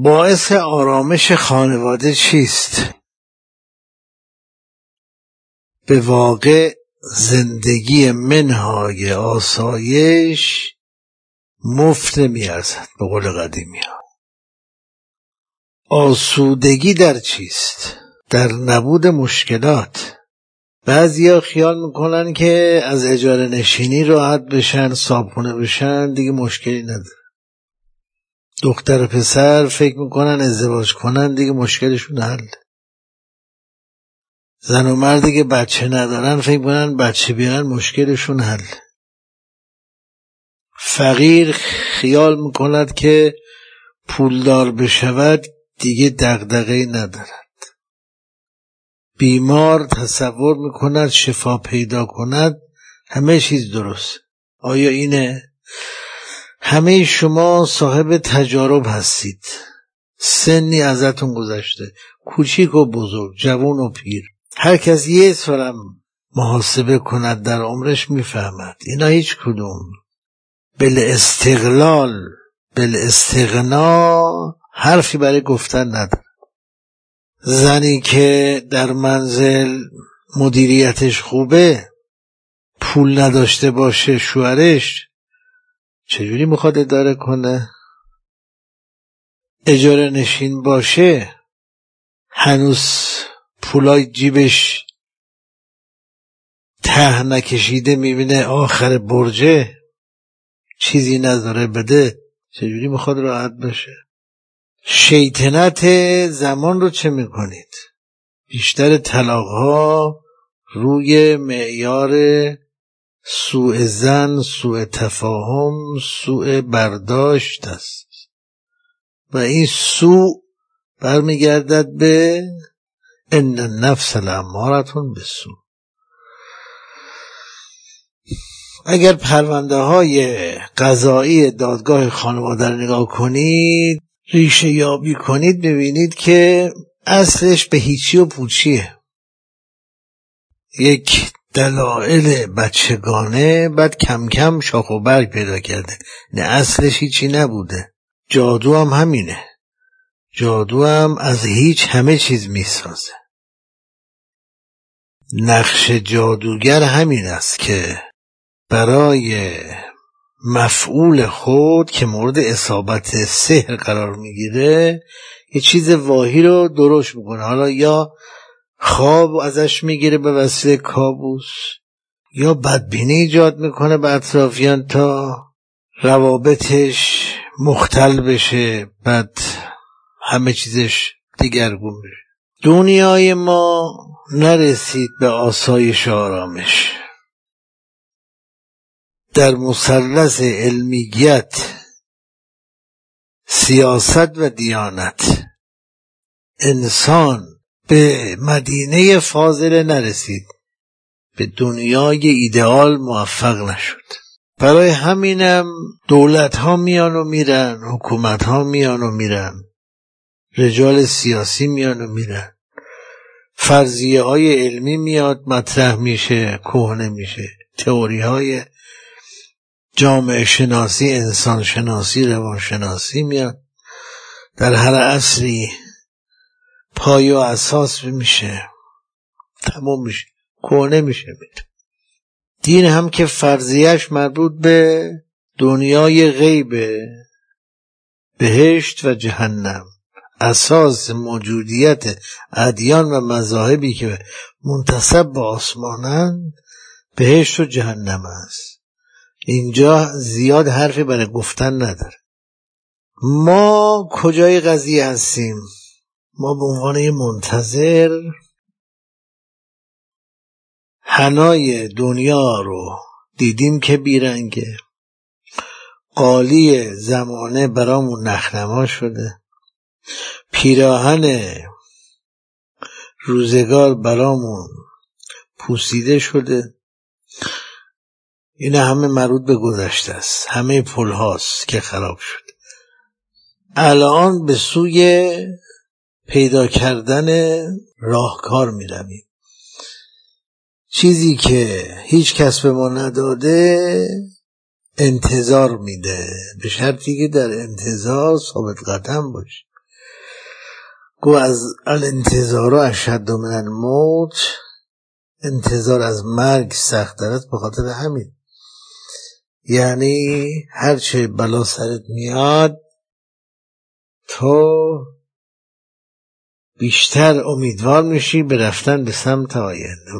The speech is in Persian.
باعث آرامش خانواده چیست؟ به واقع زندگی منهای آسایش مفت نمیارزد به قول قدیمی ها. آسودگی در چیست؟ در نبود مشکلات. بعضیا خیال می‌کنن که از اجاره نشینی راحت بشن صابخونه بشن دیگه مشکلی نداره. دختر پسر فکر می‌کنن ازدواج کنن دیگه مشکلشون حل. زن و مردی که بچه ندارن فکر می‌کنن بچه بیارن مشکلشون حل. فقیر خیال می‌کند که پولدار بشود دیگه دغدغه ندارد. بیمار تصور می‌کند شفا پیدا کند همه چیز درست. آیا اینه؟ همه شما صاحب تجارب هستید. سنی ازتون گذشته. کوچیک و بزرگ جوان و پیر. هر کس یه سرم محاسبه کند در عمرش می‌فهمد. اینا هیچ کدوم. بل استقلال بل استغنا حرفی برای گفتن نداره زنی که در منزل مدیریتش خوبه پول نداشته باشه شوهرش چجوری می‌خواد اداره کنه؟ اجاره نشین باشه هنوز پولای جیبش ته نکشیده می‌بینه آخر برجه چیزی نداره بده. چجوری می‌خواد راحت بشه شیطنت زمان رو چه می‌کنید؟ بیشتر طلاق ها روی معیار سوء زن سوء تفاهم سوء برداشت است. و این سوء برمیگردد به ان النفس لامارتون به سوء اگر پرونده های قضایی دادگاه خانواده رو نگاه کنید ریشه یابی کنید ببینید که اصلش به هیچی و پوچیه. یک دلایل بچگانه بعد کم کم شاخ و برگ پیدا کرده. نه اصلش هیچی نبوده. جادو هم همینه. جادو هم از هیچ همه چیز می‌سازه. نقش جادوگر همین است که برای مفعول خود که مورد اصابت سحر قرار می‌گیره یه چیز واهی رو درست می‌کنه. حالا یا خواب ازش می‌گیره به وسیله کابوس. یا بدبینی ایجاد می‌کنه به اطرافیان تا روابطش مختل بشه بعد همه چیزش دیگرگون بشه. دنیای ما نرسید به آسایش آرامش. در مثلث علمیت سیاست و دیانت انسان به مدینه فاضله نرسید. به دنیای ایدئال موفق نشد. برای همینم دولت ها میان و میرن حکومت ها میان و میرن. رجال سیاسی میان و میرن. فرضیه های علمی میاد مطرح میشه کهنه میشه. تئوری های جامعه شناسی انسان شناسی روان شناسی میاد. در هر عصری پای و اساس میشه. تموم میشه. کهنه میشه دین هم که فرضیش مربوط به دنیای غیبه بهشت و جهنم. اساس موجودیت ادیان و مذاهبی که منتصب به آسمانند بهشت و جهنم است. اینجا زیاد حرفی برای گفتن نداره. ما کجای قضیه هستیم؟ ما به عنوان منتظر هنای دنیا رو دیدیم که بیرنگه. قالی زمانه برامون نخنما شده. پیراهن روزگار برامون پوسیده شده. این همه مربوط به گذشته است. همه پل هاست که خراب شد الان به سوی پیدا کردن راهکار می رویم چیزی که هیچ کس به ما نداده انتظار میده. به شرطی که در انتظار ثابت قدم باشی گو از الانتظار اشد من الموت انتظار از مرگ سخت است به خاطر همین. یعنی هرچه بلا سرت میاد تو بیشتر امیدوار میشی به رفتن به سمت آینده.